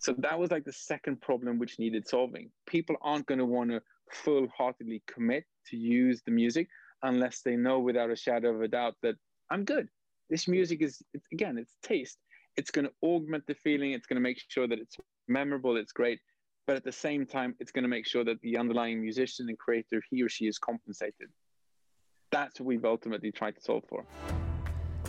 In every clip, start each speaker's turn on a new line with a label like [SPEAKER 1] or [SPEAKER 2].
[SPEAKER 1] So that was like the second problem which needed solving. People aren't going to want to full heartedly commit to use the music unless they know without a shadow of a doubt that I'm good. This music is, it's, again, it's taste. It's going to augment the feeling. It's going to make sure that it's memorable, it's great. But at the same time, it's going to make sure that the underlying musician and creator, he or she is compensated. That's what we've ultimately tried to solve for.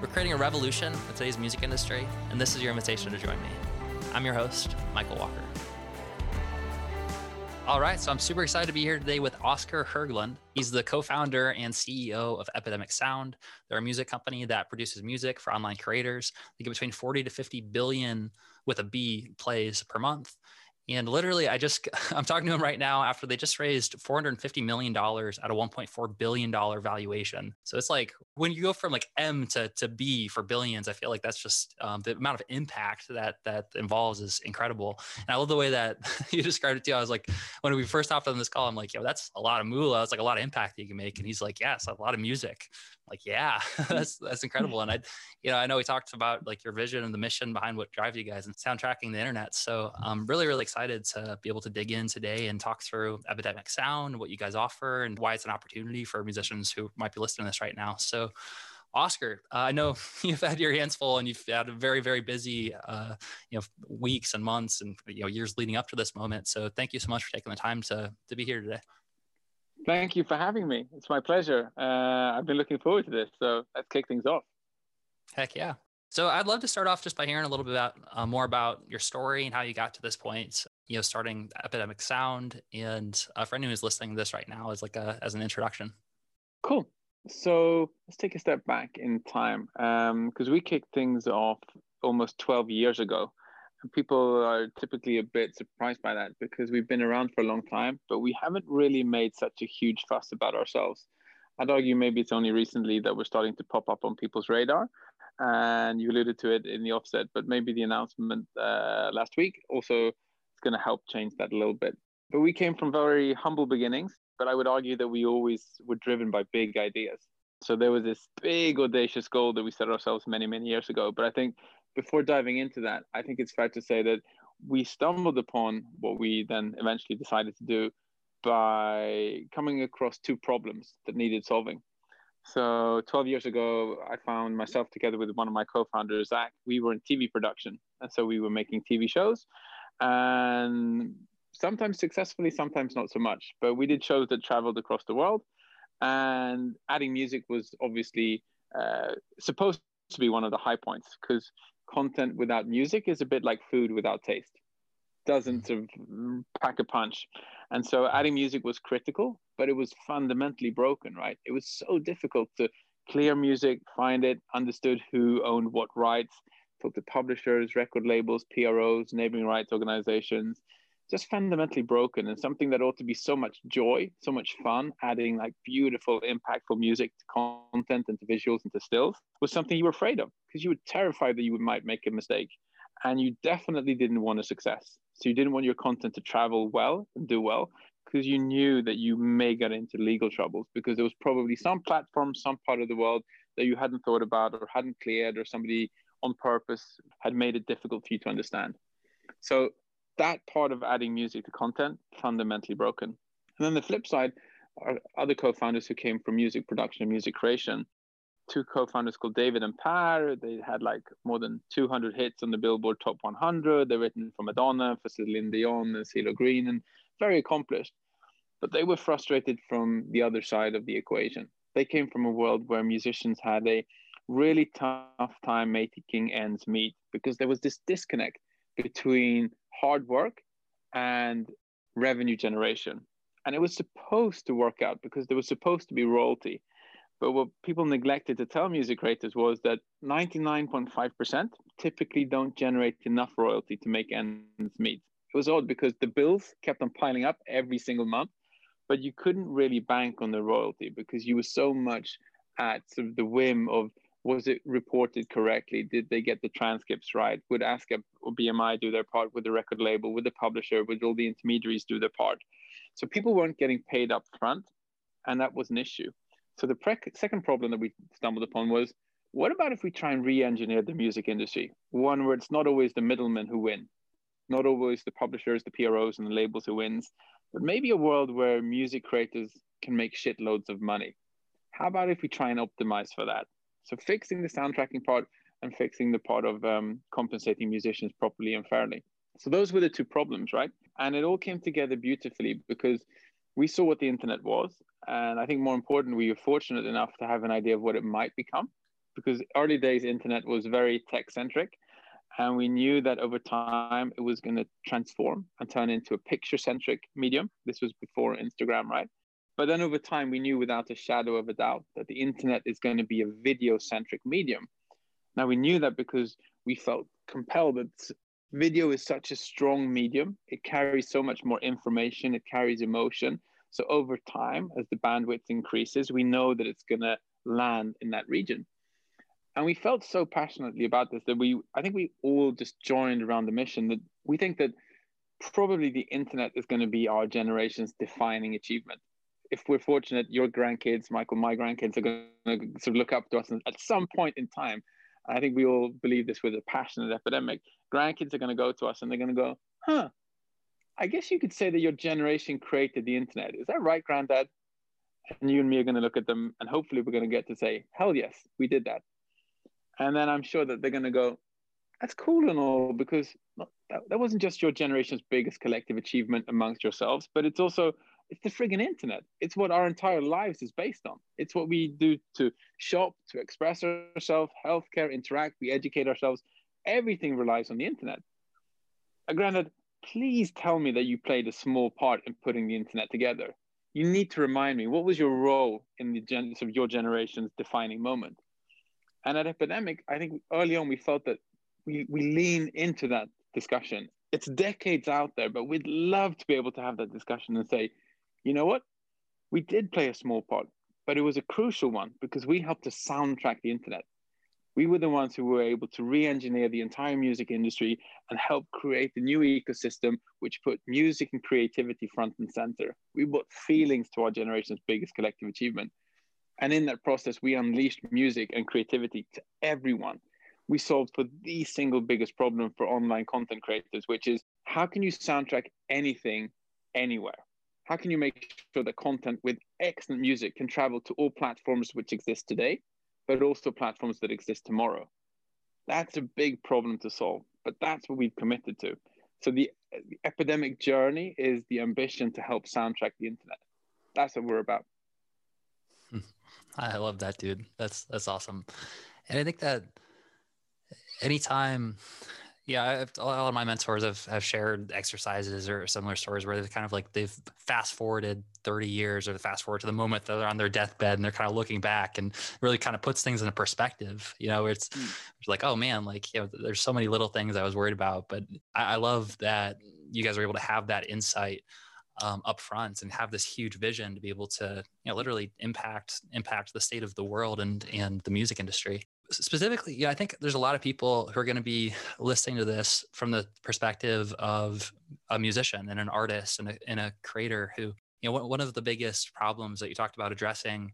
[SPEAKER 2] We're creating a revolution in today's music industry, and this is your invitation to join me. I'm your host, Michael Walker. All right, so I'm super excited to be here today with Oscar Höglund. He's the co founder and CEO of Epidemic Sound. They're a music company that produces music for online creators. They get between 40 to 50 billion with a B plays per month. And literally, I just I'm talking to him right now after they just raised 450 million dollars at a 1.4 billion dollar valuation. So it's like when you go from like M to to B for billions, I feel like that's just um, the amount of impact that that involves is incredible. And I love the way that you described it too. I was like, when we first hopped on this call, I'm like, yo, that's a lot of moolah. It's like a lot of impact that you can make. And he's like, yes, a lot of music like yeah that's that's incredible and i you know i know we talked about like your vision and the mission behind what drives you guys and soundtracking the internet so i'm really really excited to be able to dig in today and talk through epidemic sound what you guys offer and why it's an opportunity for musicians who might be listening to this right now so Oscar, uh, I know you've had your hands full and you've had a very, very busy, uh, you know, weeks and months and you know years leading up to this moment. So thank you so much for taking the time to to be here today.
[SPEAKER 1] Thank you for having me. It's my pleasure. Uh, I've been looking forward to this. So let's kick things off.
[SPEAKER 2] Heck yeah. So I'd love to start off just by hearing a little bit about uh, more about your story and how you got to this point. You know, starting Epidemic Sound, and uh, for anyone who's listening to this right now, as like a as an introduction.
[SPEAKER 1] Cool. So let's take a step back in time because um, we kicked things off almost 12 years ago And people are typically a bit surprised by that because we've been around for a long time, but we haven't really made such a huge fuss about ourselves. I'd argue maybe it's only recently that we're starting to pop up on people's radar. And you alluded to it in the offset, but maybe the announcement uh, last week also is going to help change that a little bit. But we came from very humble beginnings, but I would argue that we always were driven by big ideas. So there was this big audacious goal that we set ourselves many, many years ago. But I think before diving into that, I think it's fair to say that we stumbled upon what we then eventually decided to do by coming across two problems that needed solving. So 12 years ago, I found myself together with one of my co-founders, Zach. We were in TV production, and so we were making TV shows, and sometimes successfully, sometimes not so much. But we did shows that traveled across the world, and adding music was obviously uh, supposed to be one of the high points because content without music is a bit like food without taste. Doesn't sort of pack a punch. And so adding music was critical but it was fundamentally broken right? It was so difficult to clear music find it understood who owned what rights talk to publishers record labels pros neighboring rights organizations just fundamentally broken and something that ought to be so much joy, so much fun, adding like beautiful, impactful music to content and to visuals and to stills was something you were afraid of because you were terrified that you might make a mistake. And you definitely didn't want a success. So you didn't want your content to travel well and do well because you knew that you may get into legal troubles because there was probably some platform, some part of the world that you hadn't thought about or hadn't cleared or somebody on purpose had made it difficult for you to understand. So that part of adding music to content fundamentally broken. And then the flip side are other co-founders who came from music production and music creation. Two co-founders called David and Per. They had like more than 200 hits on the Billboard Top 100. They're written for Madonna, for Celine Dion, and CeeLo Green, and very accomplished. But they were frustrated from the other side of the equation. They came from a world where musicians had a really tough time making ends meet because there was this disconnect between hard work and revenue generation. And it was supposed to work out because there was supposed to be royalty. But what people neglected to tell music creators was that 99.5% typically don't generate enough royalty to make ends meet. It was odd because the bills kept on piling up every single month, but you couldn't really bank on the royalty because you were so much at sort of the whim of was it reported correctly? Did they get the transcripts right? Would ASCAP or BMI do their part? Would the record label? Would the publisher? Would all the intermediaries do their part? So people weren't getting paid up front, and that was an issue. So the pre- second problem that we stumbled upon was, what about if we try and re-engineer the music industry? One where it's not always the middlemen who win, not always the publishers, the PROs, and the labels who wins, but maybe a world where music creators can make shitloads of money. How about if we try and optimize for that? So fixing the soundtracking part and fixing the part of um, compensating musicians properly and fairly. So those were the two problems, right? And it all came together beautifully because we saw what the internet was. And I think more important, we were fortunate enough to have an idea of what it might become because early days internet was very tech centric. And we knew that over time it was going to transform and turn into a picture centric medium. This was before Instagram, right? But then over time, we knew without a shadow of a doubt that the internet is going to be a video centric medium. Now, we knew that because we felt compelled that video is such a strong medium. It carries so much more information, it carries emotion. So over time, as the bandwidth increases, we know that it's going to land in that region. And we felt so passionately about this that we, I think we all just joined around the mission that we think that probably the internet is going to be our generation's defining achievement. If we're fortunate, your grandkids, Michael, my grandkids are going to sort of look up to us at some point in time. I think we all believe this with a passionate epidemic. Grandkids are going to go to us and they're going to go, huh, I guess you could say that your generation created the internet. Is that right, Granddad? And you and me are going to look at them and hopefully we're going to get to say, hell yes, we did that. And then I'm sure that they're going to go, that's cool and all, because that, that wasn't just your generation's biggest collective achievement amongst yourselves, but it's also it's the friggin' internet. It's what our entire lives is based on. It's what we do to shop, to express ourselves, healthcare, interact, we educate ourselves. Everything relies on the internet. Uh, granted, please tell me that you played a small part in putting the internet together. You need to remind me what was your role in the gen- of your generation's defining moment. And at Epidemic, I think early on we felt that we, we lean into that discussion. It's decades out there, but we'd love to be able to have that discussion and say, you know what? We did play a small part, but it was a crucial one because we helped to soundtrack the internet. We were the ones who were able to re engineer the entire music industry and help create the new ecosystem which put music and creativity front and center. We brought feelings to our generation's biggest collective achievement. And in that process, we unleashed music and creativity to everyone. We solved for the single biggest problem for online content creators, which is how can you soundtrack anything anywhere? How can you make sure that content with excellent music can travel to all platforms which exist today, but also platforms that exist tomorrow? That's a big problem to solve, but that's what we've committed to. So the, the epidemic journey is the ambition to help soundtrack the internet. That's what we're about.
[SPEAKER 2] I love that, dude. That's that's awesome. And I think that anytime, yeah, I've, a lot of my mentors have, have shared exercises or similar stories where they've kind of like they've fast forwarded 30 years or fast forward to the moment that they're on their deathbed and they're kind of looking back and really kind of puts things in a perspective. You know, it's, mm. it's like, oh man, like, you know, there's so many little things I was worried about, but I, I love that you guys are able to have that insight um, up front and have this huge vision to be able to you know literally impact impact the state of the world and and the music industry specifically yeah i think there's a lot of people who are going to be listening to this from the perspective of a musician and an artist and a, and a creator who you know one of the biggest problems that you talked about addressing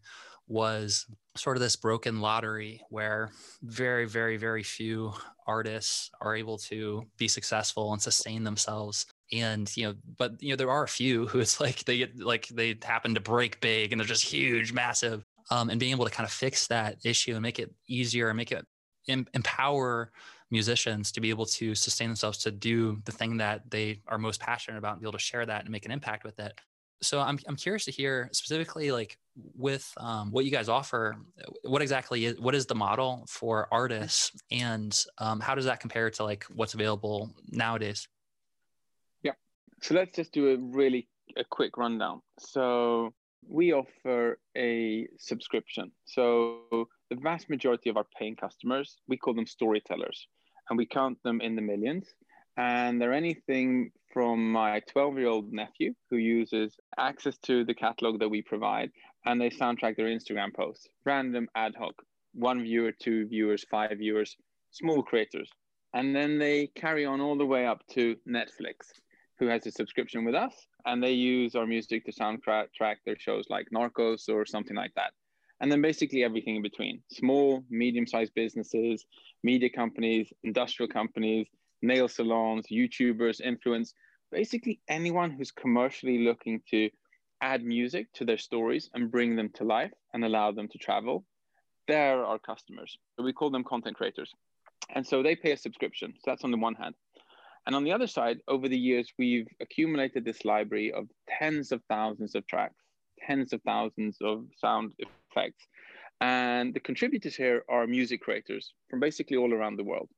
[SPEAKER 2] was sort of this broken lottery where very very very few artists are able to be successful and sustain themselves. And you know but you know there are a few who it's like they get like they happen to break big and they're just huge massive um, and being able to kind of fix that issue and make it easier and make it em- empower musicians to be able to sustain themselves to do the thing that they are most passionate about and be able to share that and make an impact with it. So i'm, I'm curious to hear specifically like with um, what you guys offer what exactly is what is the model for artists and um, how does that compare to like what's available nowadays? Yeah.
[SPEAKER 1] So let's just do a really a quick rundown. So we offer a subscription. So the vast majority of our paying customers, we call them storytellers, and we count them in the millions. And they're anything from my 12 year old nephew who uses access to the catalog that we provide and they soundtrack their Instagram posts, random ad hoc, one viewer, two viewers, five viewers, small creators. And then they carry on all the way up to Netflix, who has a subscription with us, and they use our music to soundtrack their shows like Narcos or something like that. And then basically everything in between small, medium sized businesses, media companies, industrial companies, nail salons, YouTubers, influence, basically anyone who's commercially looking to add music to their stories and bring them to life and allow them to travel. They're our customers. We call them content creators. And so they pay a subscription. So that's on the one hand. And on the other side, over the years, we've accumulated this library of tens of thousands of tracks, tens of thousands of sound effects. And the contributors here are music creators from basically all around the world.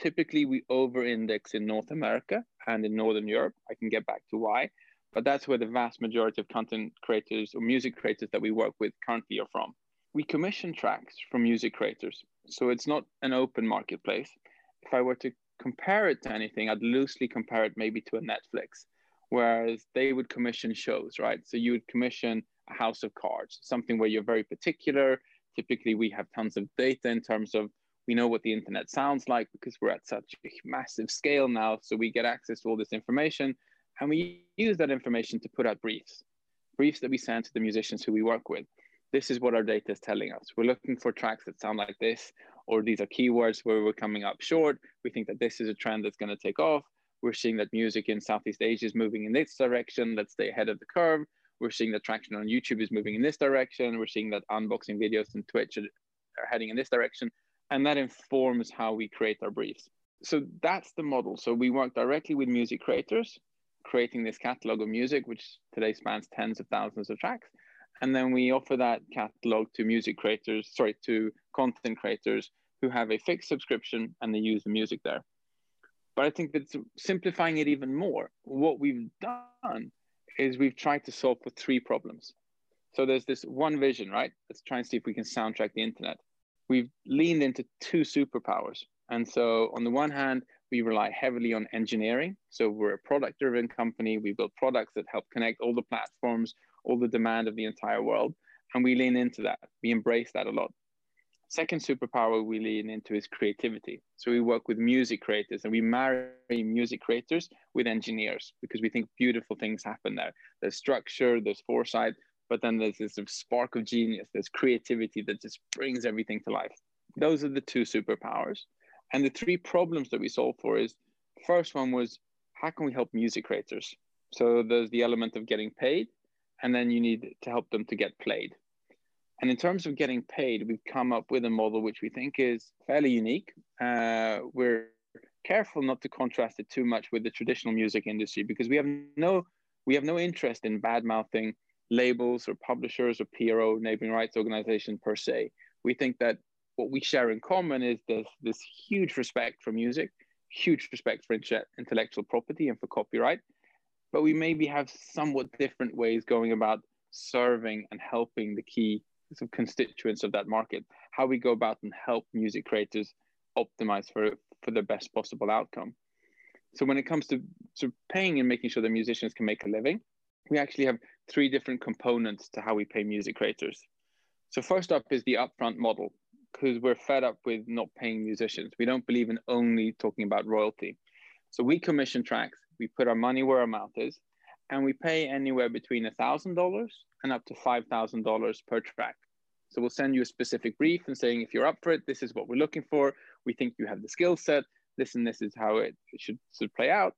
[SPEAKER 1] Typically, we over index in North America and in Northern Europe. I can get back to why, but that's where the vast majority of content creators or music creators that we work with currently are from. We commission tracks from music creators, so it's not an open marketplace. If I were to compare it to anything, I'd loosely compare it maybe to a Netflix, whereas they would commission shows, right? So you would commission a house of cards, something where you're very particular. Typically, we have tons of data in terms of we know what the internet sounds like because we're at such a massive scale now. So we get access to all this information and we use that information to put out briefs, briefs that we send to the musicians who we work with. This is what our data is telling us. We're looking for tracks that sound like this, or these are keywords where we're coming up short. We think that this is a trend that's going to take off. We're seeing that music in Southeast Asia is moving in this direction. Let's stay ahead of the curve. We're seeing that traction on YouTube is moving in this direction. We're seeing that unboxing videos and Twitch are heading in this direction and that informs how we create our briefs. So that's the model. So we work directly with music creators, creating this catalog of music, which today spans tens of thousands of tracks. And then we offer that catalog to music creators, sorry, to content creators who have a fixed subscription and they use the music there. But I think that's simplifying it even more. What we've done is we've tried to solve for three problems. So there's this one vision, right? Let's try and see if we can soundtrack the internet we've leaned into two superpowers. And so, on the one hand, we rely heavily on engineering. So, we're a product driven company. We build products that help connect all the platforms, all the demand of the entire world. And we lean into that. We embrace that a lot. Second superpower we lean into is creativity. So, we work with music creators and we marry music creators with engineers because we think beautiful things happen there. There's structure, there's foresight, but then there's this spark of genius, there's creativity that just brings everything to life. Those are the two superpowers. And the three problems that we solve for is first one was how can we help music creators? So there's the element of getting paid, and then you need to help them to get played. And in terms of getting paid, we've come up with a model which we think is fairly unique. Uh, we're careful not to contrast it too much with the traditional music industry because we have no we have no interest in bad mouthing labels or publishers or PRO, neighboring rights organization per se. We think that what we share in common is this, this huge respect for music, huge respect for intellectual property and for copyright, but we maybe have somewhat different ways going about serving and helping the key constituents of that market, how we go about and help music creators optimize for, for the best possible outcome. So when it comes to, to paying and making sure that musicians can make a living, we actually have three different components to how we pay music creators. So first up is the upfront model, because we're fed up with not paying musicians. We don't believe in only talking about royalty. So we commission tracks, we put our money where our mouth is, and we pay anywhere between $1,000 and up to $5,000 per track. So we'll send you a specific brief and saying, if you're up for it, this is what we're looking for. We think you have the skill set. This and this is how it should, should play out.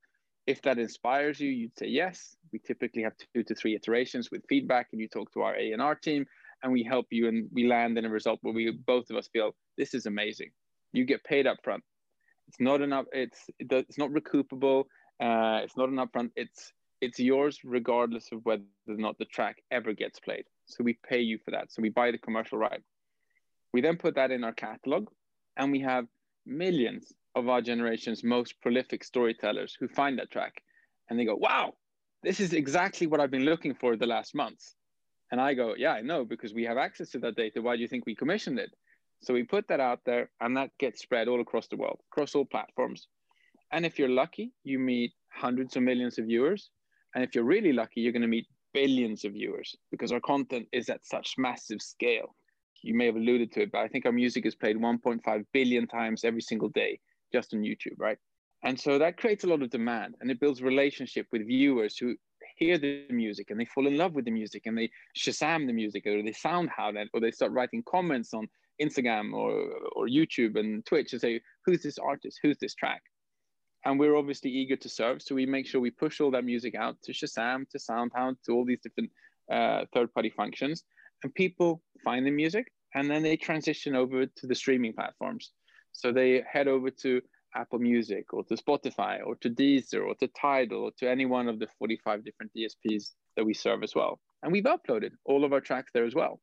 [SPEAKER 1] If that inspires you, you'd say yes. We typically have two to three iterations with feedback, and you talk to our A&R team, and we help you, and we land in a result where we both of us feel this is amazing. You get paid up front. It's not enough. It's it's not recoupable. Uh, it's not an upfront. It's it's yours regardless of whether or not the track ever gets played. So we pay you for that. So we buy the commercial right. We then put that in our catalog, and we have millions of our generation's most prolific storytellers who find that track and they go, wow, this is exactly what I've been looking for the last months. And I go, yeah, I know because we have access to that data. Why do you think we commissioned it? So we put that out there and that gets spread all across the world, across all platforms. And if you're lucky, you meet hundreds of millions of viewers. And if you're really lucky, you're going to meet billions of viewers because our content is at such massive scale. You may have alluded to it, but I think our music is played 1.5 billion times every single day just on YouTube, right? And so that creates a lot of demand and it builds relationship with viewers who hear the music and they fall in love with the music and they Shazam the music or they SoundHound it or they start writing comments on Instagram or, or YouTube and Twitch and say, who's this artist? Who's this track? And we're obviously eager to serve. So we make sure we push all that music out to Shazam, to SoundHound, to all these different uh, third party functions. And people find the music and then they transition over to the streaming platforms. So they head over to Apple Music or to Spotify or to Deezer or to Tidal or to any one of the 45 different DSPs that we serve as well. And we've uploaded all of our tracks there as well.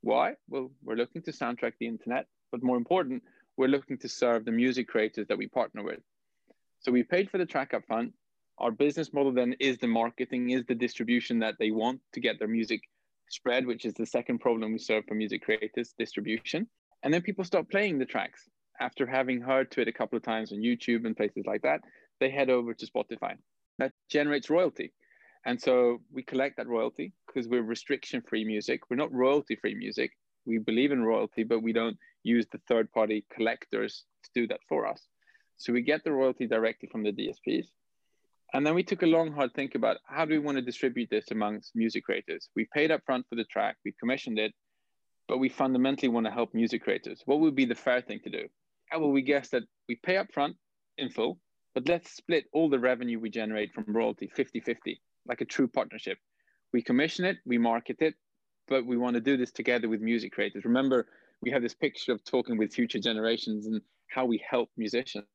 [SPEAKER 1] Why? Well, we're looking to soundtrack the internet, but more important, we're looking to serve the music creators that we partner with. So we paid for the track up front. Our business model then is the marketing, is the distribution that they want to get their music spread, which is the second problem we serve for music creators, distribution. And then people start playing the tracks after having heard to it a couple of times on YouTube and places like that, they head over to Spotify. That generates royalty. And so we collect that royalty because we're restriction free music. We're not royalty free music. We believe in royalty, but we don't use the third party collectors to do that for us. So we get the royalty directly from the DSPs. And then we took a long, hard think about how do we want to distribute this amongst music creators? We paid up front for the track, we commissioned it, but we fundamentally want to help music creators. What would be the fair thing to do? how will we guess that we pay up front in full, but let's split all the revenue we generate from royalty 50 50, like a true partnership. We commission it, we market it, but we want to do this together with music creators. Remember, we have this picture of talking with future generations and how we help musicians.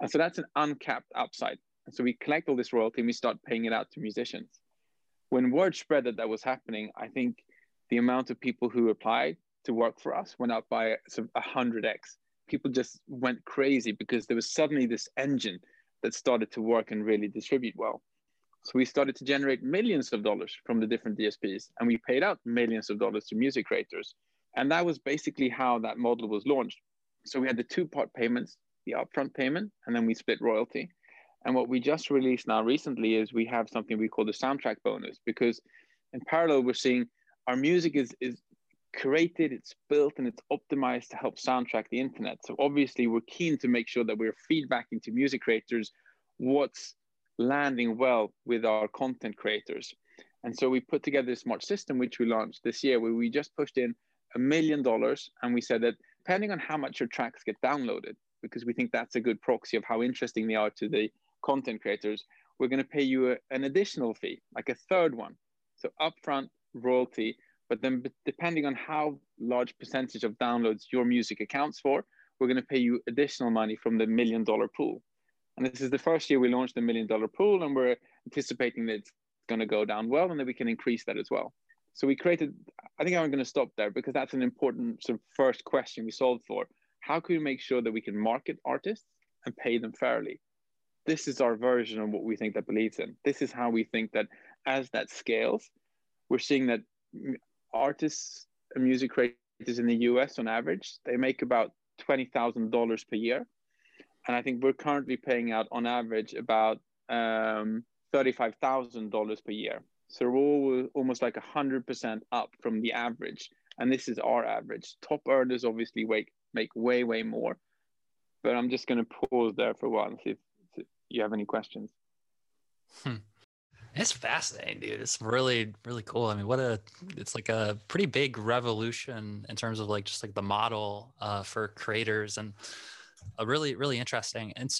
[SPEAKER 1] And so that's an uncapped upside. And so we collect all this royalty and we start paying it out to musicians. When word spread that that was happening, I think the amount of people who applied to work for us went up by a hundred x people just went crazy because there was suddenly this engine that started to work and really distribute well. So we started to generate millions of dollars from the different DSPs and we paid out millions of dollars to music creators. And that was basically how that model was launched. So we had the two part payments, the upfront payment, and then we split royalty. And what we just released now recently is we have something we call the soundtrack bonus because in parallel, we're seeing our music is, is created, it's built, and it's optimized to help soundtrack the internet. So obviously, we're keen to make sure that we're feedbacking to music creators what's landing well with our content creators. And so we put together this smart system, which we launched this year, where we just pushed in a million dollars, and we said that depending on how much your tracks get downloaded, because we think that's a good proxy of how interesting they are to the content creators, we're going to pay you a, an additional fee, like a third one. So upfront royalty but then depending on how large percentage of downloads your music accounts for, we're going to pay you additional money from the million dollar pool. And this is the first year we launched the million dollar pool, and we're anticipating that it's going to go down well and that we can increase that as well. So we created, I think I'm going to stop there because that's an important sort of first question we solved for. How can we make sure that we can market artists and pay them fairly? This is our version of what we think that believes in. This is how we think that as that scales, we're seeing that artists and music creators in the US on average, they make about $20,000 per year. And I think we're currently paying out on average about um, $35,000 per year. So we're almost like 100% up from the average. And this is our average. Top earners obviously make, make way, way more. But I'm just going to pause there for a while and see if, if you have any questions.
[SPEAKER 2] Hmm. It's fascinating, dude. It's really, really cool. I mean, what a, it's like a pretty big revolution in terms of like just like the model uh, for creators and a really, really interesting. And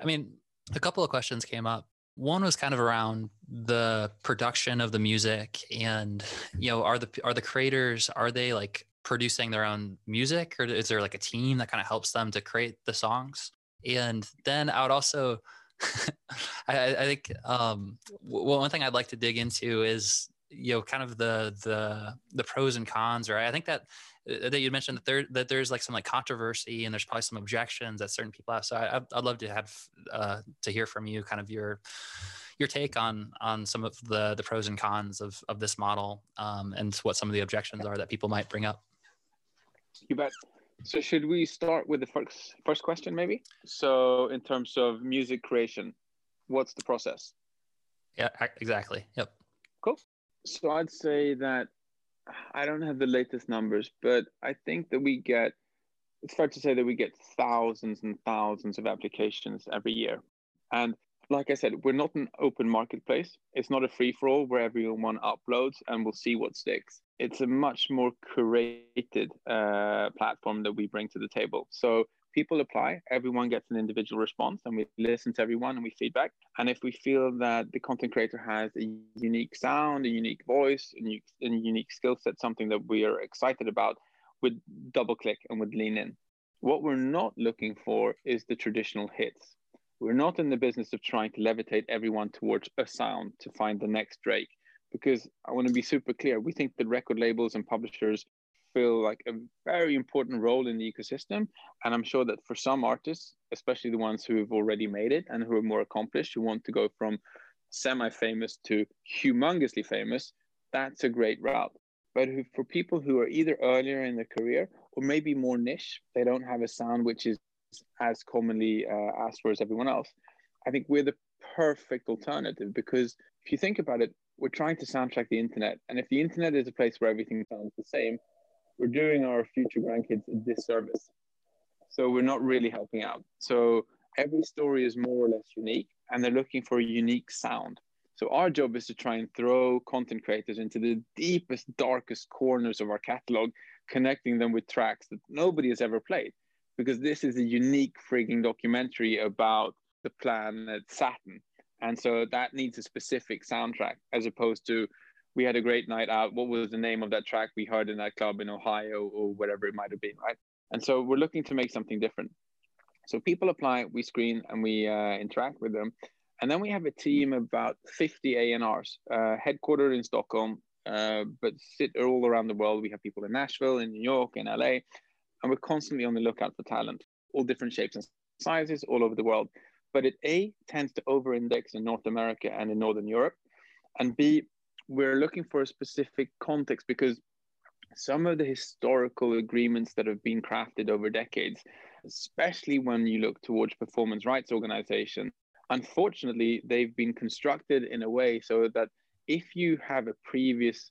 [SPEAKER 2] I mean, a couple of questions came up. One was kind of around the production of the music and, you know, are the, are the creators, are they like producing their own music or is there like a team that kind of helps them to create the songs? And then I would also, I, I, think um, well, one thing I'd like to dig into is you know kind of the the the pros and cons, right? I think that uh, that you mentioned that there that there's like some like controversy and there's probably some objections that certain people have. So I, I'd love to have uh, to hear from you, kind of your your take on on some of the the pros and cons of of this model um, and what some of the objections are that people might bring up.
[SPEAKER 1] You bet. So should we start with the first first question maybe? So in terms of music creation, what's the process?
[SPEAKER 2] Yeah, exactly. Yep.
[SPEAKER 1] Cool. So I'd say that I don't have the latest numbers, but I think that we get it's fair to say that we get thousands and thousands of applications every year. And like I said, we're not an open marketplace. It's not a free for all where everyone uploads and we'll see what sticks. It's a much more curated uh, platform that we bring to the table. So people apply, everyone gets an individual response, and we listen to everyone and we feedback. And if we feel that the content creator has a unique sound, a unique voice, a unique, a unique skill set, something that we are excited about, we'd double click and would lean in. What we're not looking for is the traditional hits we're not in the business of trying to levitate everyone towards a sound to find the next Drake, because I want to be super clear. We think that record labels and publishers fill like a very important role in the ecosystem. And I'm sure that for some artists, especially the ones who have already made it and who are more accomplished, who want to go from semi famous to humongously famous, that's a great route. But for people who are either earlier in their career or maybe more niche, they don't have a sound which is as commonly uh, asked for as everyone else. I think we're the perfect alternative because if you think about it, we're trying to soundtrack the internet. And if the internet is a place where everything sounds the same, we're doing our future grandkids a disservice. So we're not really helping out. So every story is more or less unique and they're looking for a unique sound. So our job is to try and throw content creators into the deepest, darkest corners of our catalog, connecting them with tracks that nobody has ever played because this is a unique frigging documentary about the planet Saturn. And so that needs a specific soundtrack as opposed to we had a great night out. What was the name of that track we heard in that club in Ohio or whatever it might have been, right? And so we're looking to make something different. So people apply, we screen, and we uh, interact with them. And then we have a team of about 50 A&Rs, uh, headquartered in Stockholm, uh, but sit all around the world. We have people in Nashville, in New York, in LA, and we're constantly on the lookout for talent, all different shapes and sizes all over the world. But it A tends to over index in North America and in Northern Europe. And B, we're looking for a specific context because some of the historical agreements that have been crafted over decades, especially when you look towards performance rights organization, unfortunately, they've been constructed in a way so that if you have a previous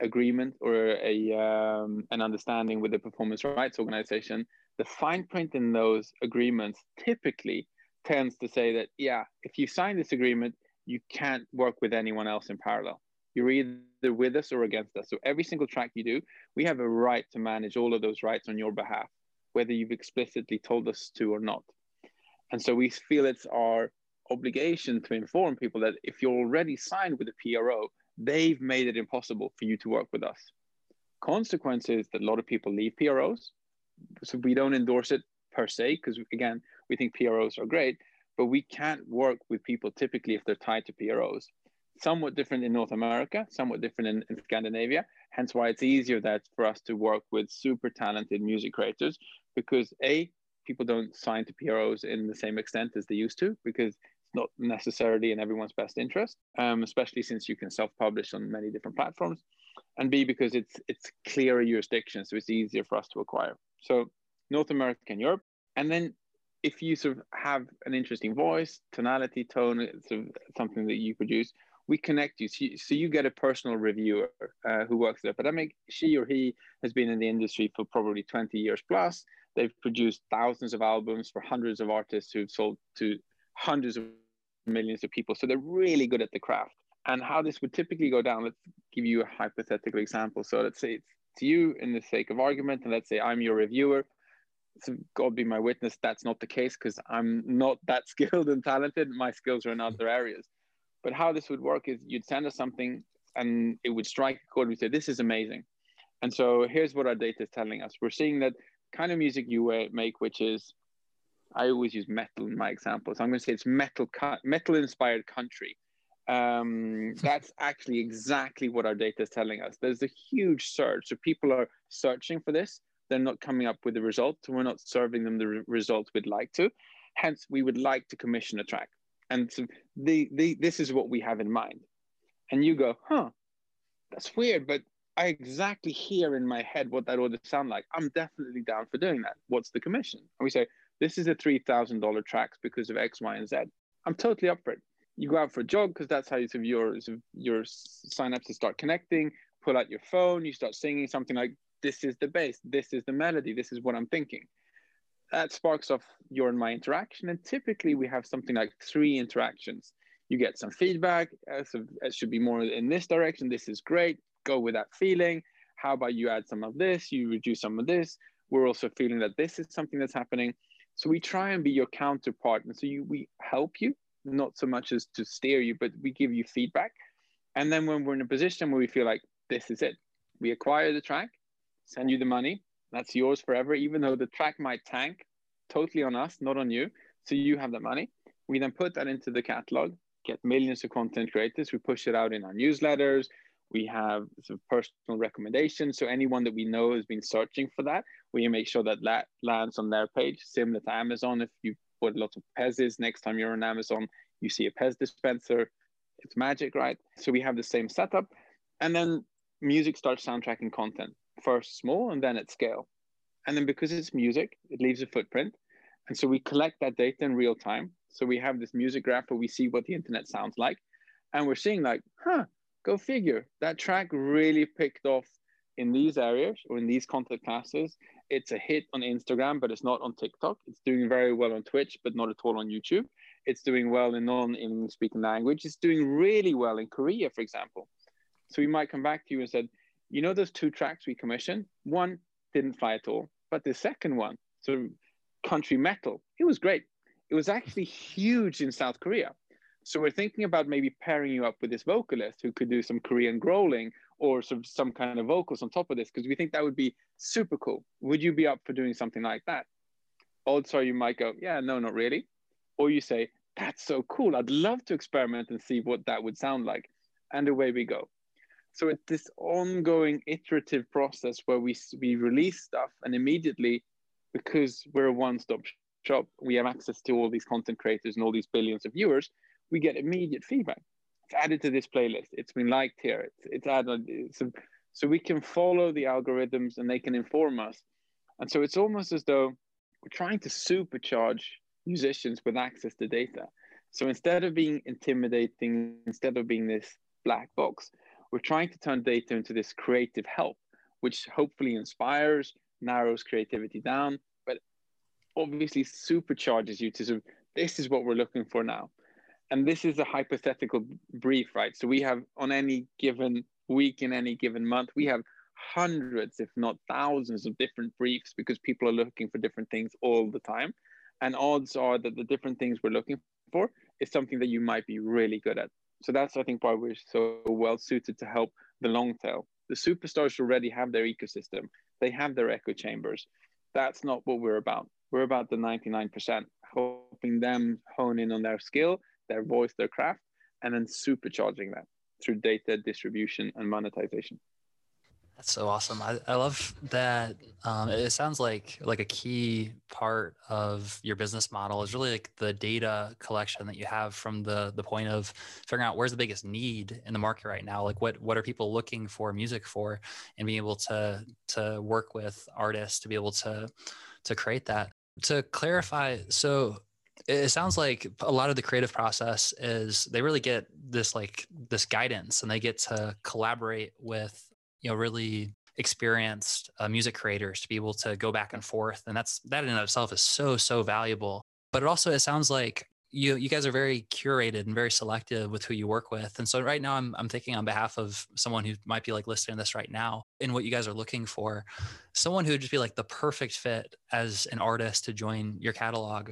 [SPEAKER 1] agreement or a um, an understanding with the performance rights organization, the fine print in those agreements typically tends to say that yeah, if you sign this agreement, you can't work with anyone else in parallel. You're either with us or against us. So every single track you do, we have a right to manage all of those rights on your behalf, whether you've explicitly told us to or not. And so we feel it's our obligation to inform people that if you're already signed with a PRO, they've made it impossible for you to work with us. Consequence is that a lot of people leave PROs. So we don't endorse it per se, because again, we think PROs are great, but we can't work with people typically if they're tied to PROs. Somewhat different in North America, somewhat different in, in Scandinavia. Hence why it's easier that for us to work with super talented music creators because A, people don't sign to PROs in the same extent as they used to because it's not necessarily in everyone's best interest, um, especially since you can self-publish on many different platforms, and B because it's it's clearer jurisdiction, so it's easier for us to acquire. So North America and Europe, and then if you sort of have an interesting voice, tonality, tone, sort of something that you produce, we connect you. So you, so you get a personal reviewer uh, who works at Epidemic. She or he has been in the industry for probably 20 years plus. They've produced thousands of albums for hundreds of artists who've sold to hundreds of millions of people. So they're really good at the craft. And how this would typically go down, let's give you a hypothetical example. So let's say it's to you in the sake of argument, and let's say I'm your reviewer. God be my witness, that's not the case because I'm not that skilled and talented. My skills are in other areas. But how this would work is you'd send us something and it would strike a chord. We say, This is amazing. And so here's what our data is telling us. We're seeing that kind of music you make, which is I always use metal in my example. So I'm going to say it's metal, metal inspired country. Um, that's actually exactly what our data is telling us. There's a huge surge. So people are searching for this. They're not coming up with the result. and we're not serving them the re- result we'd like to. Hence, we would like to commission a track. And so the, the, this is what we have in mind. And you go, huh, that's weird, but I exactly hear in my head what that would sound like. I'm definitely down for doing that. What's the commission? And we say, this is a $3,000 track because of X, Y, and Z. I'm totally up for it. you go out for a jog because that's how you, sort of your of your synapses start connecting. Pull out your phone, you start singing something like, "This is the bass, this is the melody, this is what I'm thinking." That sparks off your and my interaction, and typically we have something like three interactions. You get some feedback. Uh, so it should be more in this direction. This is great. Go with that feeling. How about you add some of this? You reduce some of this. We're also feeling that this is something that's happening. So we try and be your counterpart, and so you we help you not so much as to steer you, but we give you feedback. And then when we're in a position where we feel like this is it, we acquire the track, send you the money, that's yours forever, even though the track might tank totally on us, not on you. So you have that money. We then put that into the catalog, get millions of content creators. We push it out in our newsletters. We have some personal recommendations. So anyone that we know has been searching for that, we make sure that that lands on their page, similar to Amazon. If you put lots of Pez's. Next time you're on Amazon, you see a Pez dispenser. It's magic, right? So we have the same setup. And then music starts soundtracking content, first small and then at scale. And then because it's music, it leaves a footprint. And so we collect that data in real time. So we have this music graph where we see what the internet sounds like. And we're seeing like, huh, go figure. That track really picked off in these areas or in these content classes it's a hit on Instagram, but it's not on TikTok. It's doing very well on Twitch, but not at all on YouTube. It's doing well in non-English speaking language. It's doing really well in Korea, for example. So we might come back to you and said, you know, those two tracks we commissioned, one didn't fly at all, but the second one, so country metal, it was great. It was actually huge in South Korea. So we're thinking about maybe pairing you up with this vocalist who could do some Korean growling or some, some kind of vocals on top of this because we think that would be super cool. Would you be up for doing something like that? Odds are you might go, yeah, no, not really. Or you say, that's so cool. I'd love to experiment and see what that would sound like. And away we go. So it's this ongoing iterative process where we, we release stuff and immediately, because we're a one-stop shop, we have access to all these content creators and all these billions of viewers, we get immediate feedback it's added to this playlist. It's been liked here. It's, it's added. So, so we can follow the algorithms and they can inform us. And so it's almost as though we're trying to supercharge musicians with access to data. So instead of being intimidating, instead of being this black box, we're trying to turn data into this creative help, which hopefully inspires, narrows creativity down, but obviously supercharges you to sort of, this is what we're looking for now and this is a hypothetical brief, right? So we have on any given week in any given month, we have hundreds, if not thousands, of different briefs because people are looking for different things all the time. And odds are that the different things we're looking for is something that you might be really good at. So that's, I think, why we're so well suited to help the long tail. The superstars already have their ecosystem, they have their echo chambers. That's not what we're about. We're about the 99%, helping them hone in on their skill their voice, their craft, and then supercharging that through data distribution and monetization.
[SPEAKER 2] That's so awesome. I, I love that. Um, it sounds like like a key part of your business model is really like the data collection that you have from the the point of figuring out where's the biggest need in the market right now. Like what what are people looking for music for, and being able to to work with artists to be able to to create that. To clarify, so it sounds like a lot of the creative process is they really get this like this guidance and they get to collaborate with you know really experienced uh, music creators to be able to go back and forth and that's that in itself is so so valuable. But it also it sounds like you you guys are very curated and very selective with who you work with and so right now i'm, I'm thinking on behalf of someone who might be like listening to this right now in what you guys are looking for someone who would just be like the perfect fit as an artist to join your catalog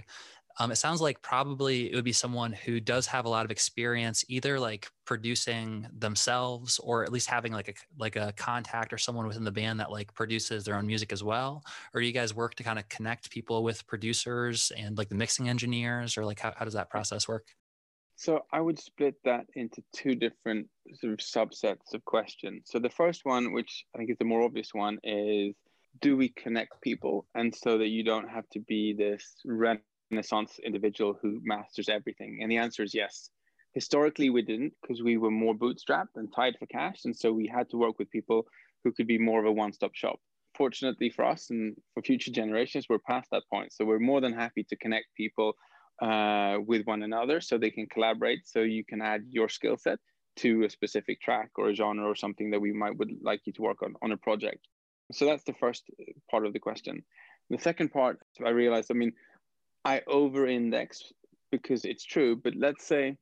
[SPEAKER 2] um, it sounds like probably it would be someone who does have a lot of experience either like producing themselves or at least having like a like a contact or someone within the band that like produces their own music as well. Or do you guys work to kind of connect people with producers and like the mixing engineers? Or like how, how does that process work?
[SPEAKER 1] So i would split that into two different sort of subsets of questions. So the first one which i think is the more obvious one is do we connect people? And so that you don't have to be this rent Renaissance individual who masters everything? And the answer is yes. Historically, we didn't because we were more bootstrapped and tied for cash. And so we had to work with people who could be more of a one stop shop. Fortunately for us and for future generations, we're past that point. So we're more than happy to connect people uh, with one another so they can collaborate. So you can add your skill set to a specific track or a genre or something that we might would like you to work on on a project. So that's the first part of the question. The second part, I realized, I mean, I over index because it's true, but let's say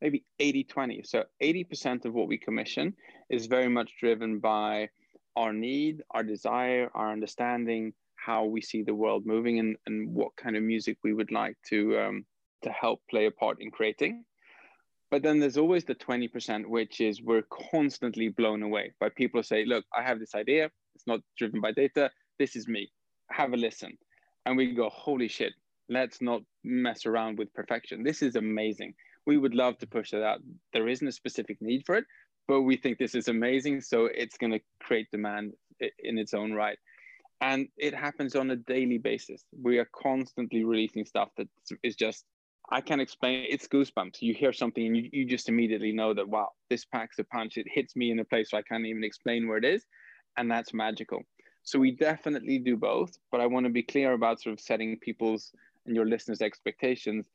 [SPEAKER 1] maybe 80 20. So 80% of what we commission is very much driven by our need, our desire, our understanding, how we see the world moving, and, and what kind of music we would like to, um, to help play a part in creating. But then there's always the 20%, which is we're constantly blown away by people who say, Look, I have this idea. It's not driven by data. This is me. Have a listen. And we go, Holy shit, let's not mess around with perfection. This is amazing. We would love to push it out. There isn't a specific need for it, but we think this is amazing. So it's going to create demand in its own right. And it happens on a daily basis. We are constantly releasing stuff that is just, I can't explain. It's goosebumps. You hear something and you, you just immediately know that, wow, this packs a punch. It hits me in a place where I can't even explain where it is. And that's magical. So we definitely do both. But I want to be clear about sort of setting people's and your listeners' expectations.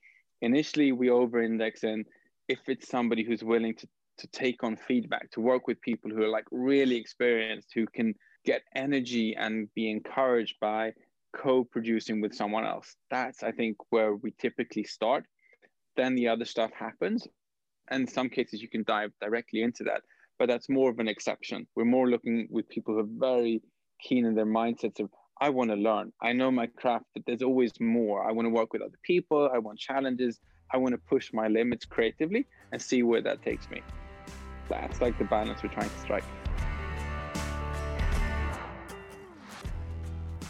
[SPEAKER 1] Initially, we over index in if it's somebody who's willing to to take on feedback, to work with people who are like really experienced, who can get energy and be encouraged by co-producing with someone else. That's I think where we typically start. Then the other stuff happens. And in some cases you can dive directly into that. But that's more of an exception. We're more looking with people who are very keen in their mindsets of I want to learn. I know my craft, but there's always more. I want to work with other people. I want challenges. I want to push my limits creatively and see where that takes me. That's like the balance we're trying to strike.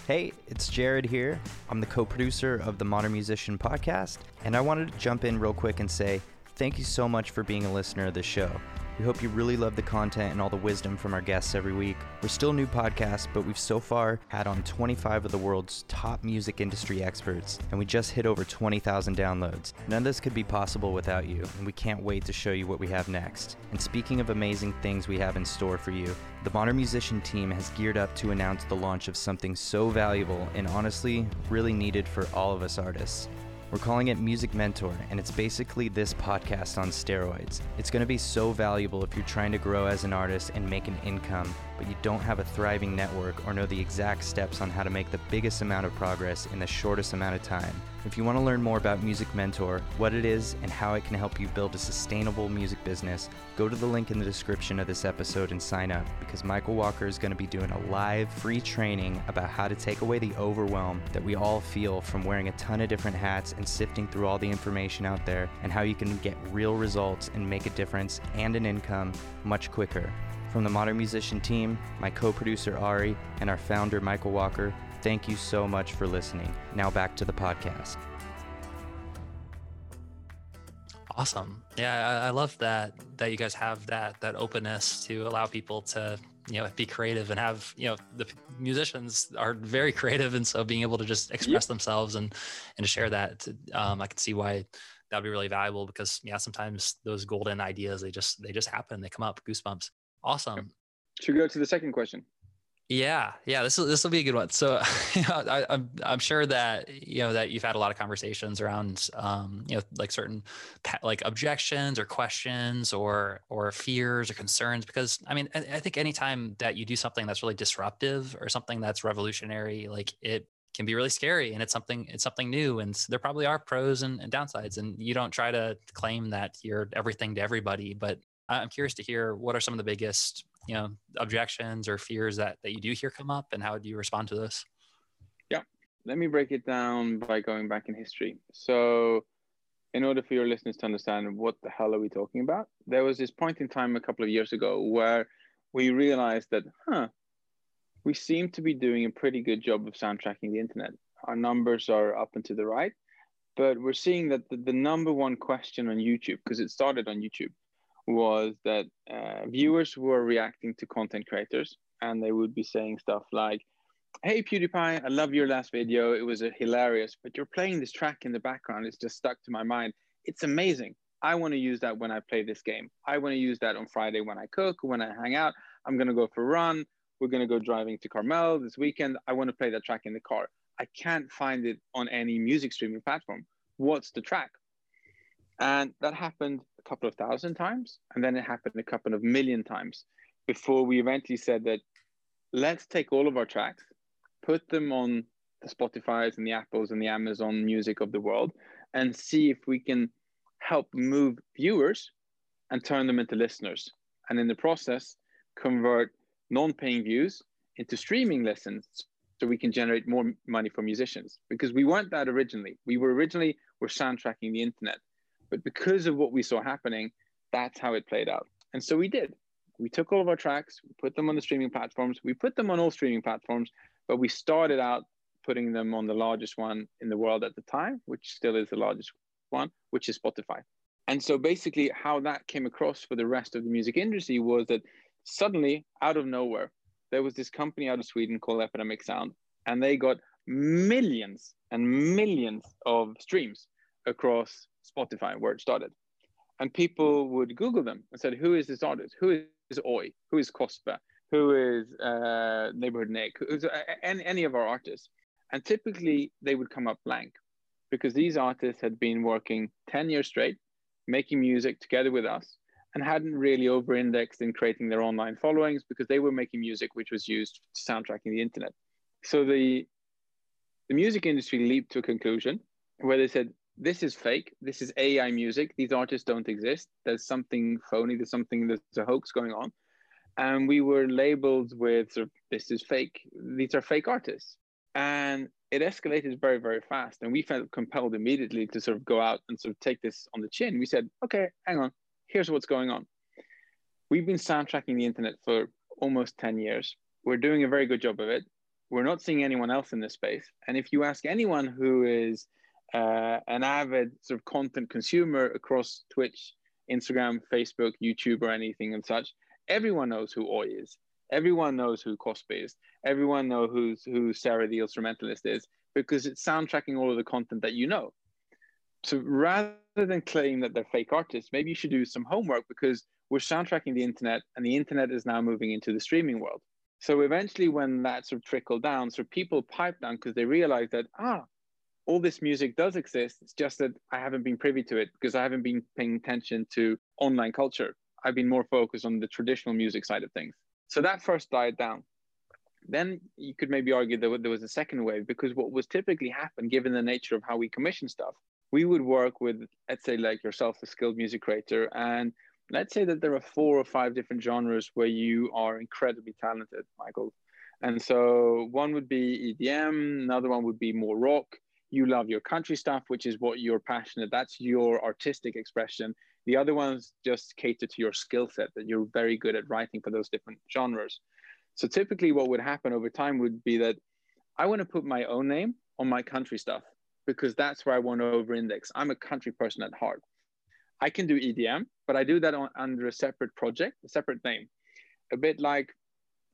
[SPEAKER 3] Hey, it's Jared here. I'm the co producer of the Modern Musician podcast, and I wanted to jump in real quick and say thank you so much for being a listener of the show. We hope you really love the content and all the wisdom from our guests every week. We're still a new podcast, but we've so far had on 25 of the world's top music industry experts, and we just hit over 20,000 downloads. None of this could be possible without you, and we can't wait to show you what we have next. And speaking of amazing things we have in store for you, the Modern Musician team has geared up to announce the launch of something so valuable and honestly really needed for all of us artists. We're calling it Music Mentor, and it's basically this podcast on steroids. It's going to be so valuable if you're trying to grow as an artist and make an income, but you don't have a thriving network or know the exact steps on how to make the biggest amount of progress in the shortest amount of time. If you want to learn more about Music Mentor, what it is, and how it can help you build a sustainable music business, go to the link in the description of this episode and sign up because Michael Walker is going to be doing a live free training about how to take away the overwhelm that we all feel from wearing a ton of different hats and sifting through all the information out there, and how you can get real results and make a difference and an income much quicker. From the Modern Musician team, my co producer Ari, and our founder Michael Walker, Thank you so much for listening. Now back to the podcast.
[SPEAKER 2] Awesome. Yeah, I, love that that you guys have that that openness to allow people to you know be creative and have you know the musicians are very creative and so being able to just express themselves and and to share that um, i can see why that would be really valuable because yeah sometimes those golden ideas they just they just happen they come up goosebumps awesome
[SPEAKER 1] should we go to the second question
[SPEAKER 2] yeah, yeah, this will this will be a good one. So, you know, I, am I'm, I'm sure that you know that you've had a lot of conversations around, um, you know, like certain like objections or questions or or fears or concerns. Because I mean, I, I think anytime that you do something that's really disruptive or something that's revolutionary, like it can be really scary and it's something it's something new and there probably are pros and, and downsides and you don't try to claim that you're everything to everybody but i'm curious to hear what are some of the biggest you know objections or fears that that you do hear come up and how do you respond to this?
[SPEAKER 1] Yeah. Let me break it down by going back in history. So in order for your listeners to understand what the hell are we talking about there was this point in time a couple of years ago where we realized that huh we seem to be doing a pretty good job of soundtracking the internet. Our numbers are up and to the right but we're seeing that the, the number one question on youtube because it started on youtube was that uh, viewers were reacting to content creators and they would be saying stuff like, Hey, PewDiePie, I love your last video. It was hilarious, but you're playing this track in the background. It's just stuck to my mind. It's amazing. I want to use that when I play this game. I want to use that on Friday when I cook, when I hang out. I'm going to go for a run. We're going to go driving to Carmel this weekend. I want to play that track in the car. I can't find it on any music streaming platform. what's the track? And that happened a couple of thousand times. And then it happened a couple of million times before we eventually said that let's take all of our tracks, put them on the Spotify's and the Apples and the Amazon music of the world, and see if we can help move viewers and turn them into listeners. And in the process, convert non paying views into streaming listens so we can generate more money for musicians because we weren't that originally we were originally were soundtracking the internet but because of what we saw happening that's how it played out. And so we did. We took all of our tracks we put them on the streaming platforms we put them on all streaming platforms but we started out putting them on the largest one in the world at the time which still is the largest one which is spotify. And so basically how that came across for the rest of the music industry was that suddenly out of nowhere there was this company out of Sweden called Epidemic Sound, and they got millions and millions of streams across Spotify where it started. And people would Google them and said, Who is this artist? Who is Oi? Who is Cospa? Who is uh, Neighborhood Nick? Who's uh, any, any of our artists? And typically they would come up blank because these artists had been working 10 years straight, making music together with us and hadn't really over-indexed in creating their online followings because they were making music which was used to soundtracking the internet. So the the music industry leaped to a conclusion where they said, "This is fake. This is AI music. These artists don't exist. There's something phony. There's something. There's a hoax going on." And we were labeled with, sort of, "This is fake. These are fake artists." And it escalated very, very fast. And we felt compelled immediately to sort of go out and sort of take this on the chin. We said, "Okay, hang on here's what's going on. We've been soundtracking the internet for almost 10 years. We're doing a very good job of it. We're not seeing anyone else in this space. And if you ask anyone who is uh, an avid sort of content consumer across Twitch, Instagram, Facebook, YouTube, or anything and such, everyone knows who Oi is. Everyone knows who Cospa is. Everyone knows who's, who Sarah the Instrumentalist is because it's soundtracking all of the content that you know. So rather than claim that they're fake artists, maybe you should do some homework because we're soundtracking the internet and the internet is now moving into the streaming world. So eventually, when that sort of trickled down, so people piped down because they realized that, ah, all this music does exist. It's just that I haven't been privy to it because I haven't been paying attention to online culture. I've been more focused on the traditional music side of things. So that first died down. Then you could maybe argue that there was a second wave because what was typically happen, given the nature of how we commission stuff, we would work with, let's say, like yourself, a skilled music creator, and let's say that there are four or five different genres where you are incredibly talented, Michael. And so one would be EDM, another one would be more rock. You love your country stuff, which is what you're passionate. That's your artistic expression. The other ones just cater to your skill set that you're very good at writing for those different genres. So typically, what would happen over time would be that I want to put my own name on my country stuff because that's where I want to over index. I'm a country person at heart. I can do EDM, but I do that on, under a separate project, a separate name. A bit like,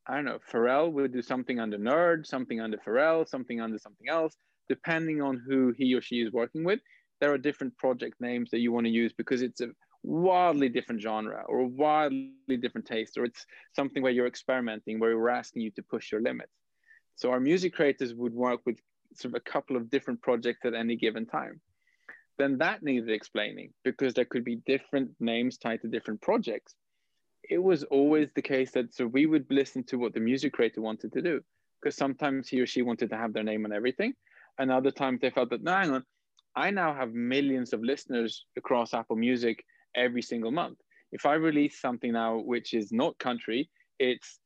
[SPEAKER 1] I don't know, Pharrell would do something under N.E.R.D, something under Pharrell, something under something else, depending on who he or she is working with. There are different project names that you want to use because it's a wildly different genre or a wildly different taste, or it's something where you're experimenting, where we're asking you to push your limits. So our music creators would work with sort of a couple of different projects at any given time then that needed explaining because there could be different names tied to different projects it was always the case that so we would listen to what the music creator wanted to do because sometimes he or she wanted to have their name on everything and other times they felt that no hang on i now have millions of listeners across apple music every single month if i release something now which is not country it's